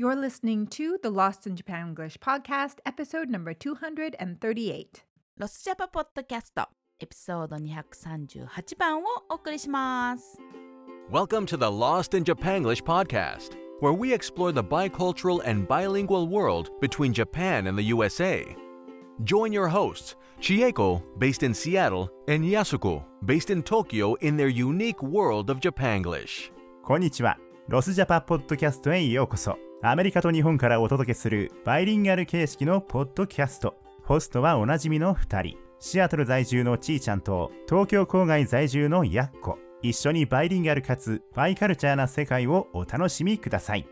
You're listening to the Lost in Japanglish podcast, episode number 238. ロスジャパポッドキャストエピソード238番をお送りします。Welcome to the Lost in Japanglish podcast, where we explore the bicultural and bilingual world between Japan and the USA. Join your hosts, Chieko, based in Seattle, and Yasuko, based in Tokyo, in their unique world of Japanglish. こんにちは。ロスジャパポッドキャストへようこそ。アメリカと日本からお届けするバイリンガル形式のポッドキャスト。ホストはおなじみの2人。シアトル在住のちーちゃんと東京郊外在住のヤッコ。一緒にバイリンガルかつバイカルチャーな世界をお楽しみください。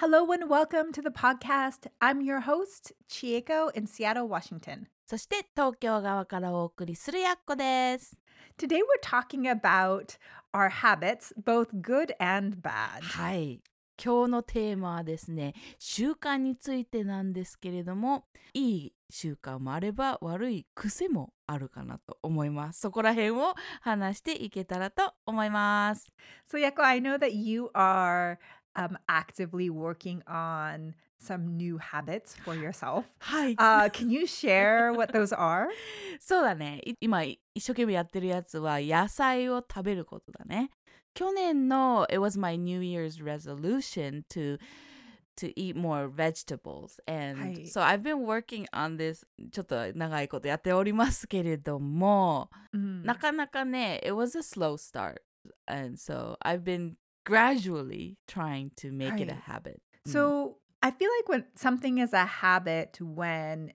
Hello and welcome to the podcast. I'm your host, Chieko in Seattle, Washington. そして東京側からお送りするやっこです。Today we're talking about our habits, both good and bad. はい。今日のテーマはですね、習慣についてなんですけれども、いい習慣もあれば悪い癖もあるかなと思います。そこら辺を話していけたらと思います。So, Yako, I know that you are um, actively working on some new habits for yourself. はい。Uh, can you share what those are? そうだね。い今一生懸命やってるやつは野菜を食べることだね。去年の It was my New Year's resolution to to eat more vegetables and、はい so I've been working on this ちょっと長いことやっておりますけれども、 Mm. なかなかね It was a slow start and so I've been gradually trying to make it a はい habit So I feel like when something is a habit when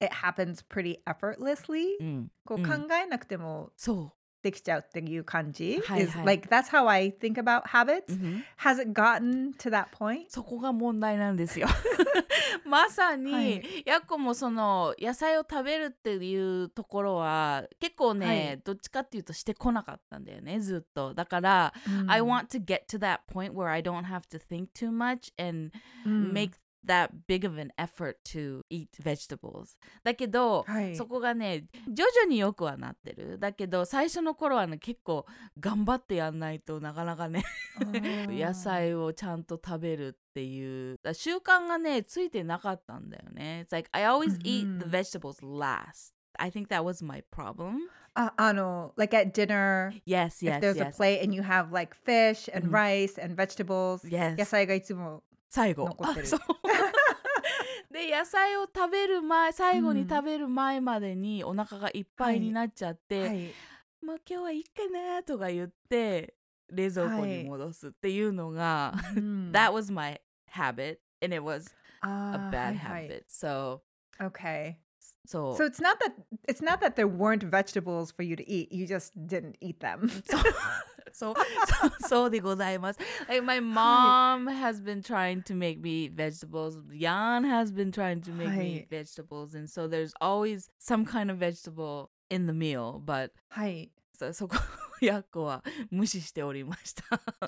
it happens pretty effortlessly, うん、うんこううん考えなくてもそう できちゃうっていう感じはいはい like that's how I think about habits. うん Has it gotten to that point? そこが問題なんですよ。まさに、はいやっこもその野菜を食べるっていうところは結構ね、はいどっちかっていうとしてこなかったんだよねずっとだから、I Mm. want to get to that point where I don't have to think too much and Mm. make that big of an effort to eat vegetables だけど、はいそこがね徐々によくはなってるだけど最初の頃はね結構頑張ってやんないとなかなかね野菜をちゃんと食べるっていうだ習慣がねついてなかったんだよね。It's like I always eat the うん vegetables last. I think that was my problem. ああの like at dinner Yes, if yes, there's a yes. plate and you have like fish and うん rice and vegetables Yes. 野菜がいつも最後。残ってるで野菜を食べる前最後うんに食べる前までにお腹がいっぱいになっちゃって、はいもう今日はいいかなとか言って冷蔵庫はいに戻すっていうのが、うん That was my habit and it was あ a ー bad はいはい habit. So Okay. So So it's not that it's not that there weren't vegetables for you to eat. You just didn't eat them. Mm, so so so, so de gozaimasu. Like my mom has been trying to make me eat vegetables. Jan has been trying to make me eat vegetables and so there's always some kind of vegetable in the meal, but Hi. So so そこやっこは無視しておりました。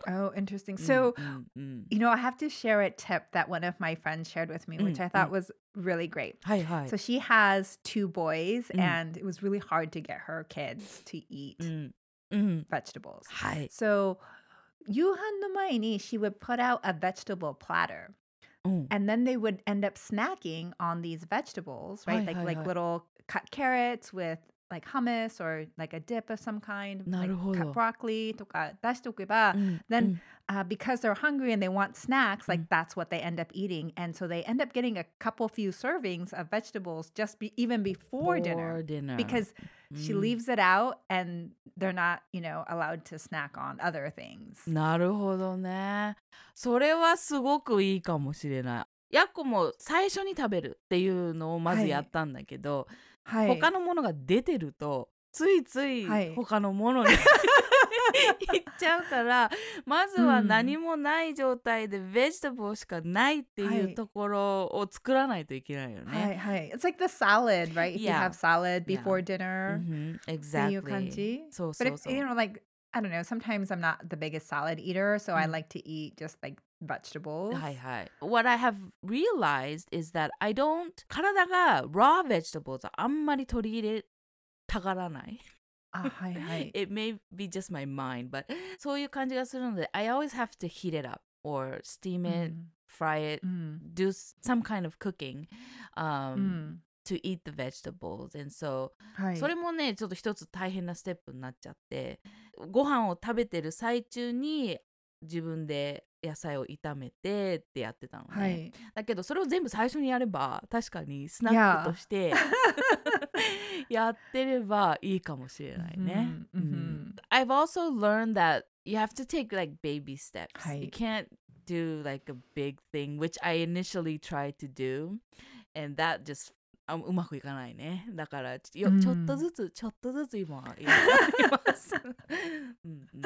Oh, interesting. So, うんうんうん、 you know, I have to share a tip that one of my friends shared with me, which Mm, I thought mm. was really great. はいはい。 So she has two boys, Mm. and it was really hard to get her kids to eat うんうん、 vegetables. はい。 So, 夕飯の前に she would put out a vegetable platter. うん、 And then they would end up snacking on these vegetables, right? Hi, like hi, like hi. little cut carrots with like hummus or like a dip of some kind, like なるほど。 cut broccoli とか出しておけば、うん、 then uh, because they're hungry and they want snacks, like Mm. that's what they end up eating, and so they end up getting a couple few servings of vegetables just be, even before dinner dinner. because she うん leaves it out and they're not, you know, allowed to snack on other things. なるほどね。それはすごくいいかもしれない。やっこも最初に食べるっていうのをまずやったんだけど、はい。 他のものが出てるとついついはい他のものに、いっちゃうからまずはうん何もない状態でベジタブルしかないっていはいうところを作らないといけないよはいね。はい。It's like the salad, right? If you Yeah. have salad Yeah. before dinner. うんっていう exactly. 感じそう But そう if you know, like I don't know, sometimes I'm not the biggest salad eater, so I Mm. like to eat just like vegetables. はいはい。What I have realized is that I don't 体が raw vegetables あんまり取り入れたがらない。あ、はいはい。It may be just my mind, but そういう感じがするので I always have to heat it up or steam it うん fry it, うん。do some kind of cooking う um, ん。to eat the vegetables. And so はい。それもねちょっと一つ大変なステップになっちゃってご飯を食べてる最中に自分で野菜を炒めてってやってたのね、はい。だけどそれを全部最初にやれば確かにスナックとしてやってればいいかもしれないね。うんうん I've also learned that you have to take like baby steps. はい You can't do like a big thing, which I initially tried to do, and that just あうまくいかないね。だからちようんちょっとずつちょっとずつ今やっています。うんうん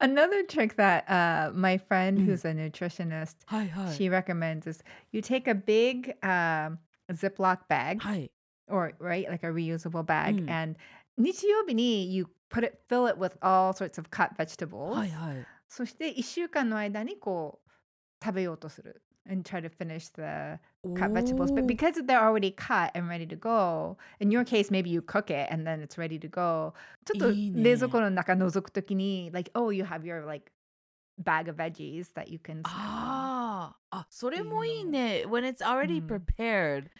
Another trick that uh, my friend Mm. who's a nutritionist はいはい。 she recommends is you take a big um, Ziploc bag はい。 or right like a reusable bag Mm. and 日曜日に you put it fill it with all sorts of cut vegetables はいはい。そして1週間の間にこう食べようとする and try to finish the cut vegetables but おー because they're already cut and ready to go in your case maybe you cook it and then it's ready to go ちょっといいね冷蔵庫の中覗くときに like oh you have your like bag of veggies that you can snack on ああ、あ、それもいいね。When it's already うん prepared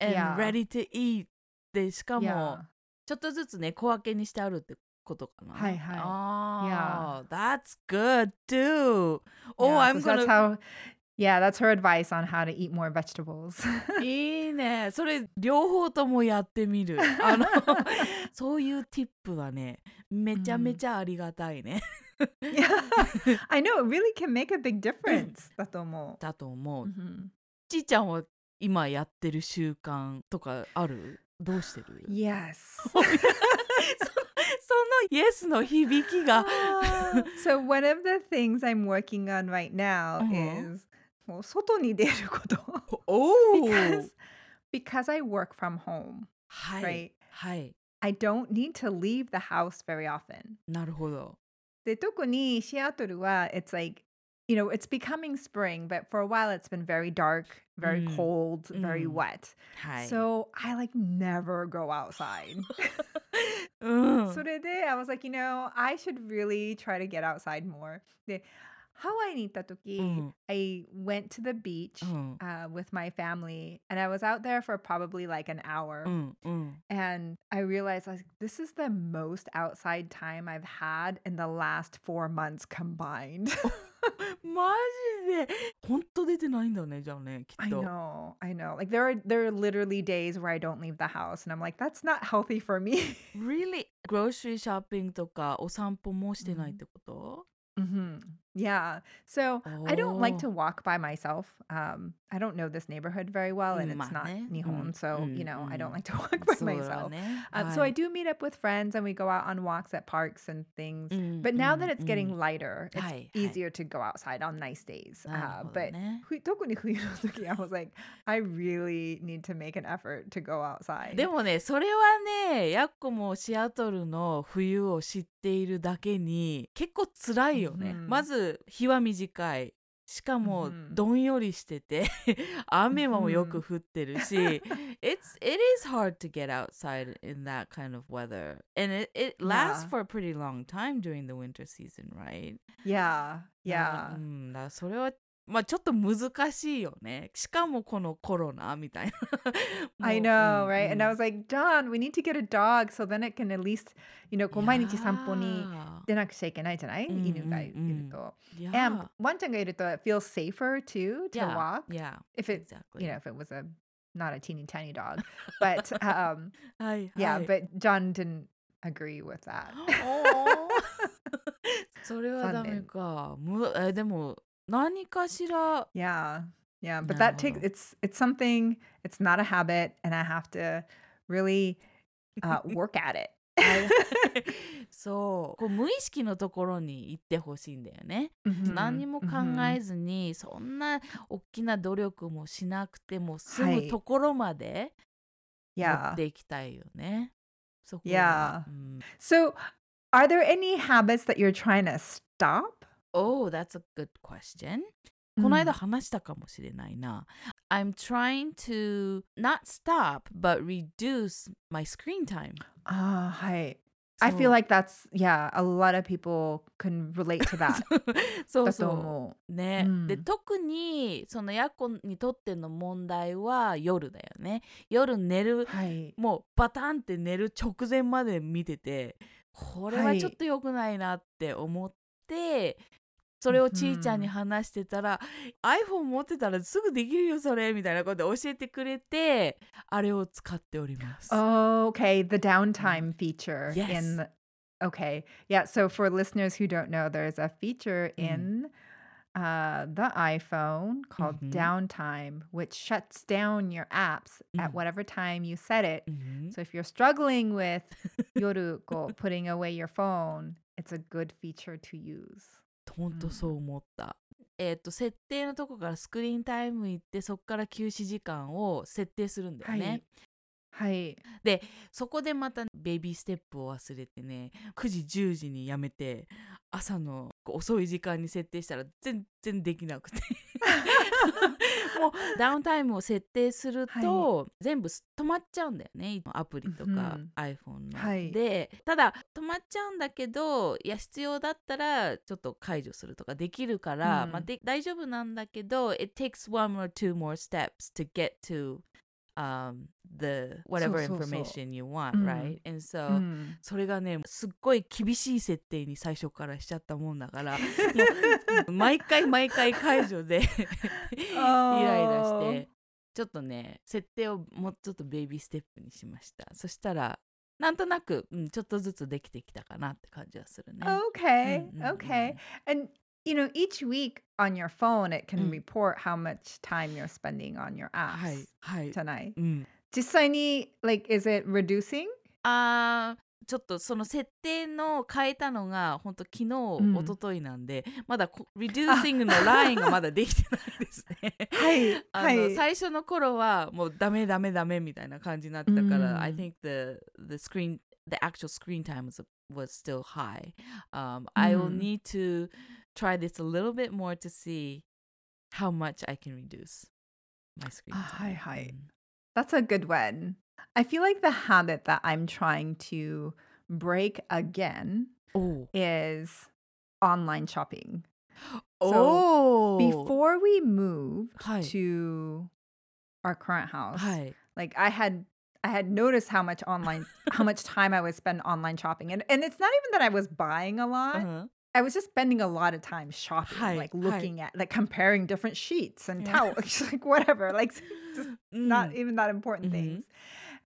and Yeah. ready to eat で、しかも yeah ちょっとずつね、小分けにしてあるってことかな。はいはいああ、That's good too. Oh, Yeah, I'm so that's gonna... how Yeah that's her advice on how to eat more vegetables いいね。それ両方ともやってみる。あの、そういうティップはね、めちゃめちゃありがたいね。yeah I know it really can make a big difference だと思だと思う、う。Mhm. ちーちゃんは今やってる習慣とかあるどうしてる yes そのイエスの響きが Ah, so one of the things I'm working on right now Uh-huh. is もう外に出ることおお because because I work from home はい、 right はい I don't need to leave the house very often なるほどで特にシアトルは it's like you know it's becoming spring but for a while it's been very dark very うん cold very うん wet はい so I like never go outside うんそれで I was like you know I should really try to get outside more で ハワイに行った時、うん I went to the beach うん uh, with my family and I was out there for probably like an hour うんうん and I realized like this is the most outside time I've had in the last four months combined マジで本当出てないんだねじゃあねき I っと know I know like there are there are literally days where I don't leave the house and I'm like that's not healthy for me Really? グローシーショッピングとかお散歩もしてないってこと、 hmm Yeah. So I don't like Oh. to walk by myself. Um, I don't know this neighborhood very well, and Mm, it's not まあね。 Nihon, うん so うん you know I don't うん like to walk by そうだ myself. ね Um, so I do meet up with friends, and we go out on walks at parks and things. うん But now うん that it's うん getting lighter, it's はいはい easier to go outside on nice days. な Uh, るほど but ね。ふ特に冬の時 I was like, I really need to make an effort to go outside. でもねそれはねやっこもシアトルの冬を知っているだけに結構辛いよね、うんま ず日は短いしかもうんどんよりしてて雨もよく降ってるし、It's, it is hard to get outside in that kind of weather and it, it lasts for a pretty long time during the winter season right? yeah, う yeah. ん、だそれはまあちょっと難しいよねしかもこのコロナみたいな I know, うん right? And う I ん was like, John, we need to get a dog so then it can at least, you know, こう毎日散歩に出なくちゃいけないじゃないうん犬がいると。いや And ワンちゃんがいると it feels safer too to yeah, walk yeah, if it, exactly. you know, if it was a not a teeny tiny dog. But um, はい、yeah, はい。but John didn't agree with that. それはダメか。むえでも何かしら yeah, yeah, but that ほ takes ど。it's it's something. It's not a habit, and I have to really uh, work at it. そうこう無意識のところに行ってほしいんだよね。Mhm, 何も考 mhm. えずに、そんな大きな努力もしなくても済むはいところまで持 Yeah. っていきたいよね。そこ Yeah. は。うん、So, are there any habits that you're trying to stop? Oh, that's a good question. この間話したかもしれないな。I'm trying to not stop, but reduce my screen time. ああ、はい。I feel like that's yeah, a lot of people can relate to that. そうそ思うね、うんで特にそのヤコにとっての問題は夜だよね夜寝るう。はい。もうバタンって寝る直前まで見ててこれはちょっと良くないなって思って、それをちーちゃんに話してたら、iPhone 持ってたらすぐできるよそれみたいなことで教えてくれてあれを使っております。Oh, okay. The downtime feature Yes. in the Okay. Yeah, so for listeners who don't know, there's a feature Mm. in uh, the iPhone called Mhm. downtime, which shuts down your apps at Mm. whatever time you set it. うん So if you're struggling with yoru putting away your phone, it's a good feature to use. ほんとそう思った。えっ、と設定のとこからスクリーンタイム行ってそこから休止時間を設定するんだよね。はい。そこでまたベイビーステップを忘れてね9時10時にやめて朝の遅い時間に設定したら全然できなくてもうダウンタイムを設定すると、全部止まっちゃうんだよねアプリとかうん。iPhone の。はい。でただ止まっちゃうんだけどいや必要だったらちょっと解除するとかできるから、うんまあ、で大丈夫なんだけど it takes one or two more steps to get to um, the whatever information you want, うん right? And so、うんそれがねすっごい厳しい設定に最初からしちゃったもんだから 毎回毎回解除で イライラしてちょっとね設定をもうちょっとベイビーステップにしましたそしたらなんとなく、うん、ちょっとずつできてきたかなって感じはするね。Okay. Okay. And you know, each week on your phone, it can うん report how much time you're spending on your はい apps はい。tonight. うん、実際に like is it reducing? あーちょっとその設定の変えたのが本当昨日、ん一昨日なんでまだこ reducing のラインがまだできてないですね。はいあの、はい最初の頃はもうダメダメダメみたいな感じになってたから、うん I think the the screen the actual screen time was was still high. Um, I will うん need to try this a little bit more to see how much I can reduce my screen ah, time. Hi, hi. Mm. That's a good one. I feel like the habit that I'm trying to break again Ooh. is online shopping. Oh, so before we moved hi. to our current house, hi. like I had I had noticed how much online how much time I would spend online shopping. And and it's not even that I was buying a lot. Uh-huh. I was just spending a lot of time shopping, Hi, like looking hi. at, like comparing different sheets and Yeah. towels, like whatever, like just not even that important hmm things.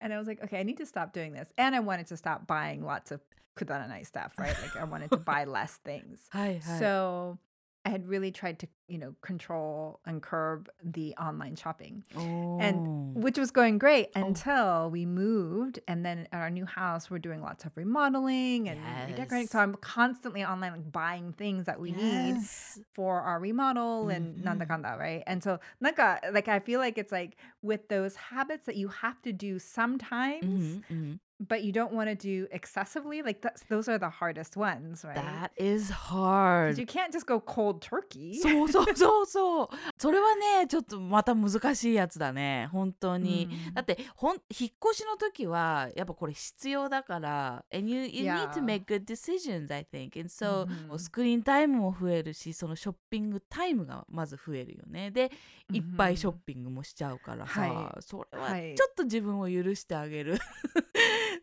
And I was like, okay, I need to stop doing this. And I wanted to stop buying lots of Kudanai stuff, right? Like I wanted to buy less things. Hi, hi. So I had really tried to, you know, control and curb the online shopping. Oh. And which was going great oh. until oh. we moved and then at our new house we're doing lots of remodeling and yes. redecorating. So I'm constantly online like buying things that we yes. need for our remodel and mm-hmm. nanda kanda, right? And so naka like I feel like it's like with those habits that you have to do sometimes mm-hmm, mm-hmm. But you don't want to do excessively. Like that's, those are the hardest ones, right? That is hard. you can't just go cold turkey. そうそうそうそう。それはね、ちょっとまた難しいやつだね。本当に。うんだってほん引っ越しの時はやっぱこれ必要だから。And you, you need to Yeah. make good decisions, I think. And so、うんスクリーンタイムも増えるし、そのショッピングタイムがまず増えるよね。で、いっぱいショッピングもしちゃうからさ、はいそれははいちょっと自分を許してあげる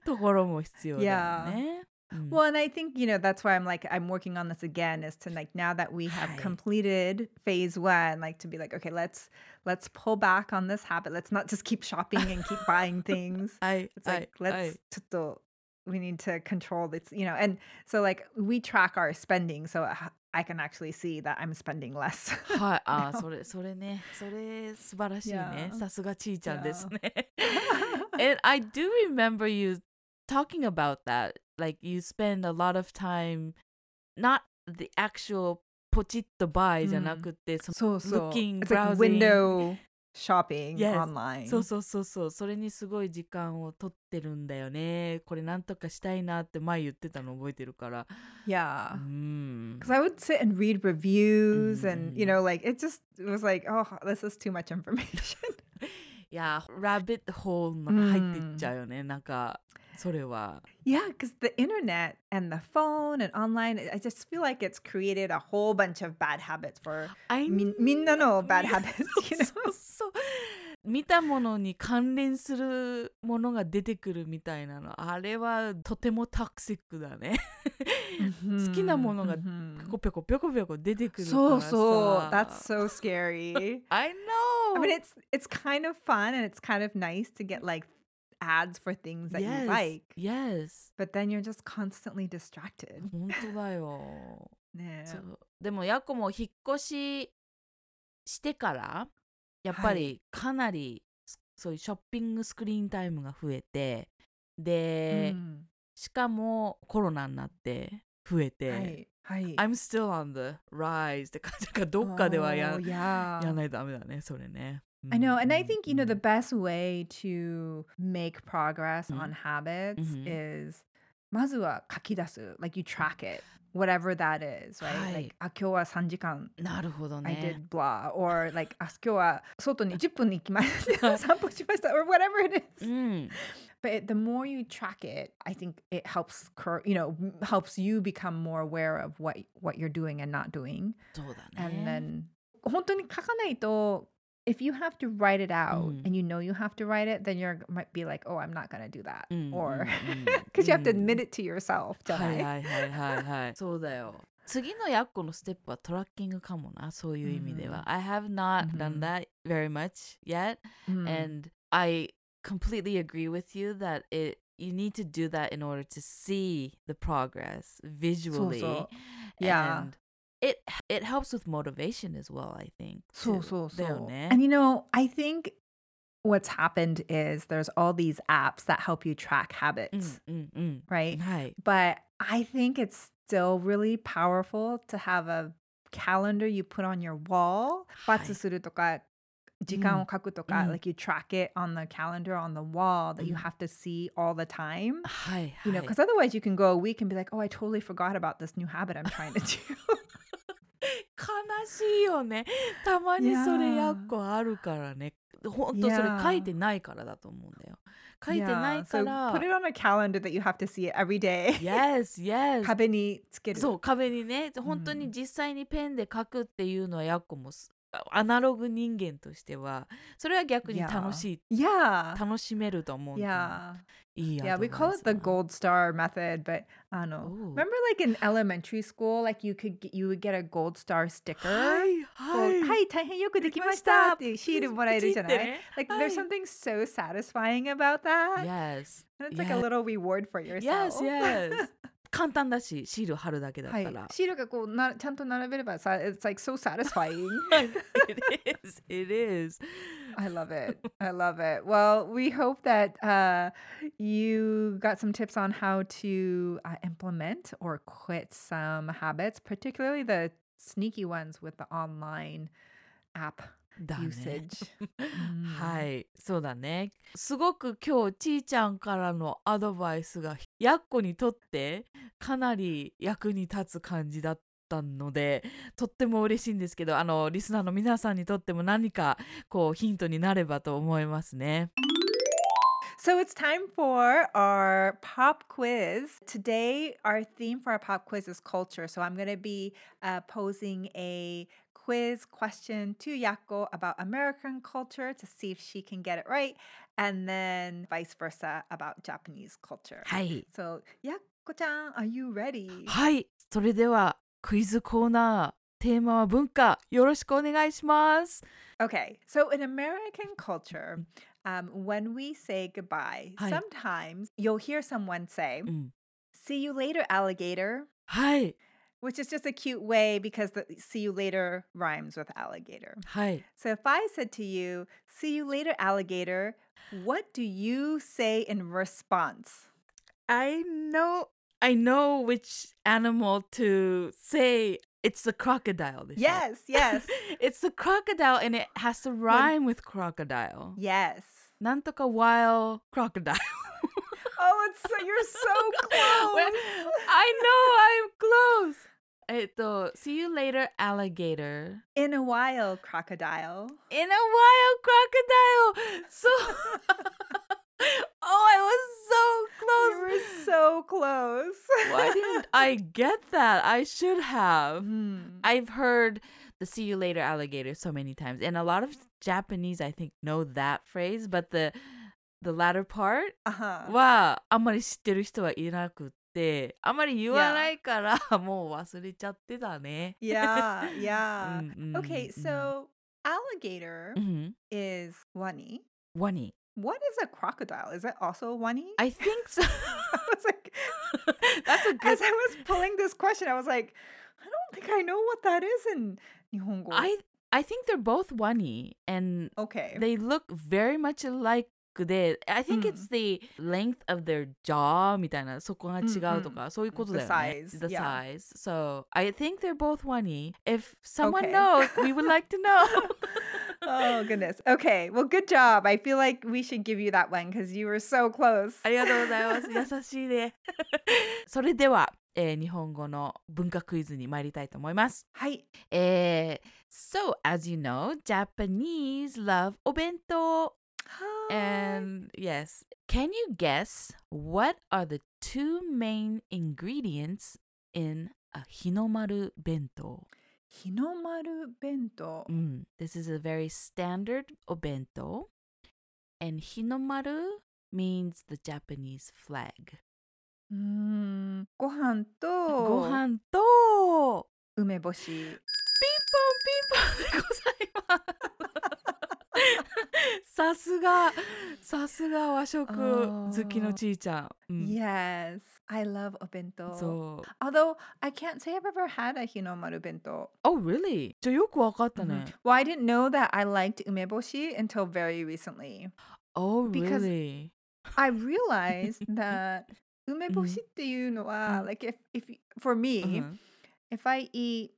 ところも必要だよね。うん Well, and I think, you know, that's why I'm like, I'm working on this again is to like, now that we have Hi. completed phase one, like to be like, okay, let's, let's pull back on this habit. Let's not just keep shopping and keep buying things. はい、 It's は like, い、は let's, い。 to, we need to control this, you know, and so like we track our spending. So I- I can actually see that I'm spending less. はい、あー No. それそれねそれ素晴らしいね Yeah. さすがちーちゃんですね And I do remember you talking about that like you spend a lot of time not the actual ポチッと buy じゃなくて、その so, so Looking, it's like browsing. window shopping Yes. online. そうそうそうそうそれにすごい時間を取ってるんだよねこれなんとかしたいなって前言ってたの覚えてるから yeah. うん Because I would sit and read reviews and, you Mm. know, like it just it was like, oh, this is too much information. いやラビットホールの中入っていっちゃうよね、なんかそれは。Yeah, because the internet and the phone and online, I just feel like it's created a whole bunch of bad habits for I min- みんなの bad み habits, you そ know? うそう見たものに関連するものが出てくるみたいなのあれはとてもトクシックだね好きなものがぴょこぴょこぴょこぴょこ出てくるからそうさそう、that's so scary. I know I mean, it's it's kind of fun and it's kind of nice to get like ads for things that yes, you like, yes but then you're just constantly distracted. 本当だよねそうでもやこも引っ越ししてからやっぱはりかなりそういうショッピングスクリーンタイムが増えてで、うんしかもコロナになって増えて、はいはい。 I'm still on the rise って感じかどっかではや,、 Oh, yeah. やらないとダメだねそれね。 I know, and I うん think you know the best way to make progress Mhm. on habits Mhm. is まずは書き出す like you track it whatever that is right はい like あ今日は3時間なるほど I ね did。blah or like あ今日は外に10分に行きました散歩しました or whatever it う is ん、 but it- the more you track it I think it helps cur- you know m- helps you become more aware of what what you're doing and not doing そうだ and ね。 then 本当に書かないと if you have to write it out うん and you know you have to write it then you're might be like oh I'm not gonna do that うん or うんうん because you have to うん admit it to yourself じゃなはいいはいはいはいはい。そうだよ。次のやっこのステップはトラッキングかもな、そういう意味では。I have not うん done that very much yet, うん and I completely agree with you that it you need to do that in order to see the progress visually. そう Yeah. And it it helps with motivation as well, I think. そう too. そうそだよう。ね。 And you know, I think what's happened is there's all these apps that help you track うん habits, うんうん。 right? はい。 But I think it's still really powerful to have a calendar you put on your wall. はいバツするとか、時間を書くとか、うん like you track it on the calendar on the wall that you うん have to see all the time. はいは You い。 know, because otherwise you can go a week and be like, oh, I totally forgot about this new habit I'm trying to do. 悲しいよね。たまにそれやっこあるからね。ほんとそれ書いてないからだと思うんだよ。書いてない Yeah, か so ら put it on a calendar that you have to see it every day. Yes, yes. 壁につける。そう壁にね。本当に実際にペンで書くっていうのはやっこもすアナログ人間としてはそれは逆に楽しい Yeah. 楽しめると思うんだよ Yeah. いい Yeah, we call it the gold star method, but I don't know. Ooh. Remember like in elementary school, like you could get, you would get a gold star sticker? はいはいこうはい、大変よくできましたっていうシールもらえるじゃないプチってね Like はい there's something so satisfying about that. Yes And it's like a Yeah. little reward for yourself. Yes, yes 簡単だしシール貼るだけだっはいたら、シールがこうなちゃんと並べればさ、it's like so satisfying. it is it is I love it. I love it. Well, we hope that uh, you got some tips on how to uh, implement or quit some habits, particularly the sneaky ones with the online app だね.はいそうだねすごく今日ちーちゃんからのアドバイスがやっこにとってかなり役に立つ感じだったのでとっても嬉しいんですけどあのリスナーの皆さんにとっても何かこうヒントになればと思いますね。So it's time for our pop quiz. Today, our theme for our pop quiz is culture. So I'm going to be uh, posing a quiz question to Yako about American culture to see if she can get it right, and then vice versa about Japanese culture. はい、 So, Yako-chan, are you ready? はい、それではクイズコーナーテーマは文化よろしくお願いします。 Okay, so in American culture, um, when we say goodbye, Hi. sometimes you'll hear someone say, うん、 See you later, alligator. はい、 which is just a cute way because the see you later rhymes with alligator. Hi. So if I said to you, see you later, alligator, what do you say in response? I know I know which animal to say it's the crocodile. Yes, time. yes. it's the crocodile and it has to rhyme with crocodile. Yes. Nantoka while crocodile. oh, it's so, you're so close. I know I'm close えっと See you later alligator In a while, crocodile. in a wild crocodile so Oh I was so close was so close. Why didn't I get that? I should have. Hmm. I've heard the see you later alligator so many times. And a lot of Japanese I think know that phrase, but the the latter part Uh-huh. はあんまり知ってる人はいなくっ て、あんまり言わないからもう忘れちゃってたね。 Yeah, yeah. うんうんうん Okay, うん so alligator うん is wani. ワニ。 What is a crocodile? Is it also wani? I think so. I was like, That's a good as I was pulling this question, I was like, I don't think I know what that is in Nihongo. I I think they're both wani and okay. they look very much alike で I think it's the length of their jaw みたいなそこが違うとか、そういうことだよね The size, the size so I think they're both wani if someone knows we would like to know oh goodness. Okay. Well, good job. I feel like we should give you that one because you were so close. ありがとうございます優しいねそれでは、えー日本語の文化クイズに参りたいと思いますはい。えー So as you know Japanese love お弁当 And yes, can you guess what are the two main ingredients in a hinomaru bento? 日の丸弁当。 Mm, this is a very standard obento. And hinomaru means the Japanese flag. うーん。ご飯とご飯と梅干し。ピンポンピンポンでございます。 さすが、さすが和食好きのちいちゃん。うん Yes. I love obento. そう。 Although I can't say I've ever had a hinomaru bento. Oh, really? じゃあよくわかったね。 Well, I didn't know that I liked umeboshi until very recently. Oh, Because- really? I realized that umeboshi っていうのは、うん like if if y- for me, うん、 if I eat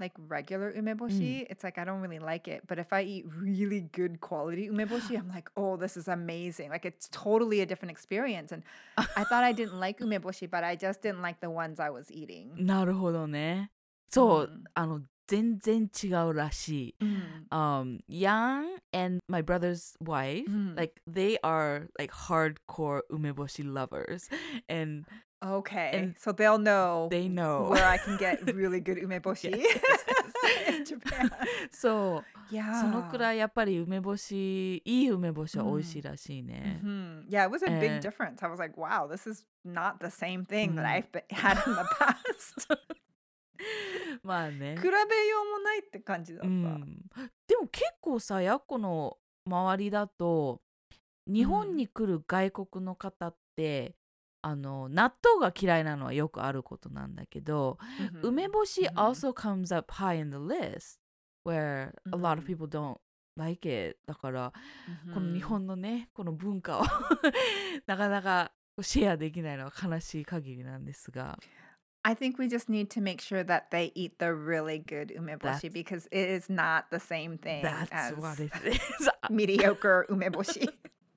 like regular umeboshi, it's like I don't really like it. But if I eat really good quality umeboshi, I'm like, oh, this is amazing. Like it's totally a different experience. And I thought I didn't like umeboshi, but I just didn't like the ones I was eating. なるほどね。そう、うんあの、全然違うらしい。Um, Yang and my brother's wife, うん like they are like hardcore umeboshi lovers, and Okay. And so they'll know they know. where I can get really good umeboshi in Japan. そう、Yeah. そのくらいやっぱり梅干し、いい梅干しは美味しいらしいね。Mhm. Yeah, it was a big Uh, difference. I was like, wow, this is not the same thing that Mm. I've been, had in the past. まあね比。べようもないって感じだった。うん、でも結構さやっこの周りだと日本に来る外国の方って、あの納豆が嫌いなのはよくあることなんだけど、Mhm. 梅干し Mhm. also comes up high in the list where a lot of うん people don't like it だから、Mhm. この日本のねこの文化をなかなかシェアできないのは悲しい限りなんですが I think we just need to make sure that they eat the really good umeboshi That's- because it is not the same thing That's as what it is mediocre umeboshi.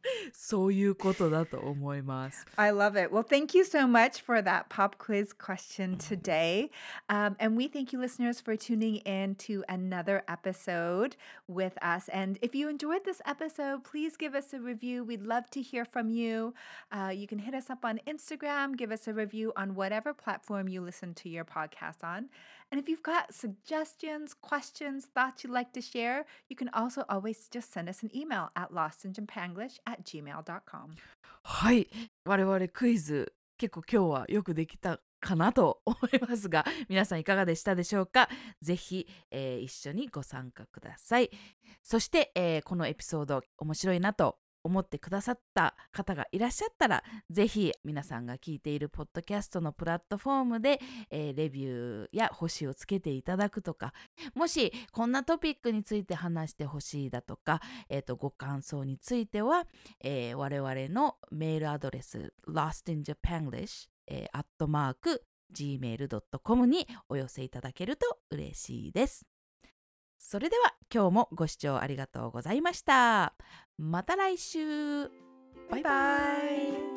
そういうことだと思います。 I love it. Well, thank you so much for that pop quiz question today. Um, and we thank you, listeners, for tuning in to another episode with us. And if you enjoyed this episode, please give us a review. We'd love to hear from you. Uh, you can hit us up on Instagram, give us a review on whatever platform you listen to your podcast on. And if you've got suggestions, questions, thoughts you'd like to share, you can also always just send us an email at lostinjapanglish at gmail.com. はい我々クイズ結構今日はよくできたかなと思いますが皆さんいかがでしたでしょうかぜひ、えー一緒にご参加くださいそして、えーこのエピソード面白いなと思ってくださった方がいらっしゃったらぜひ皆さんが聞いているポッドキャストのプラットフォームで、えーレビューや星をつけていただくとかもしこんなトピックについて話してほしいだとか、えーとご感想についてはえー我々のメールアドレス lostinjapanglish、えー、アットマーク gmail.com にお寄せいただけると嬉しいです。それでは今日もご視聴ありがとうございました。また来週バイバイ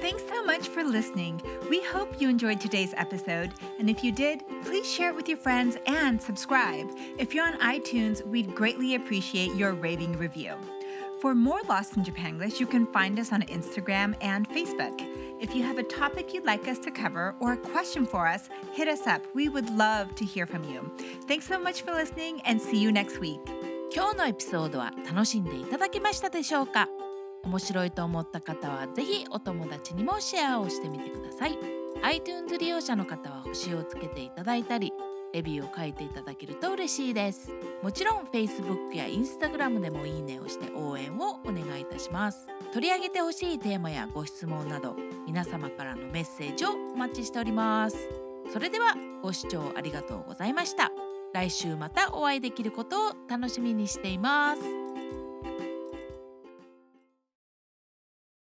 Thanks so much for listening. We hope you enjoyed today's episode. And if you did, please share it with your friends and subscribe. If you're on iTunes, we'd greatly appreciate your rating review. For more Lost in Japanglish, you can find us on Instagram and Facebook. If you have a topic you'd like us to cover or a question for us, hit us up. We would love to hear from you. Thanks so much for listening and see you next week. 今日のエピソードは楽しんでいただけましたでしょうか面白いと思った方はぜひお友達にもシェアをしてみてください iTunes 利用者の方は星をつけていただいたり レビューを書いていただけると嬉しいです。もちろん Facebook や Instagram でもいいねをして応援をお願いいたします。取り上げてほしいテーマやご質問など皆様からのメッセージをお待ちしております。それではご視聴ありがとうございました。来週またお会いできることを楽しみにしています。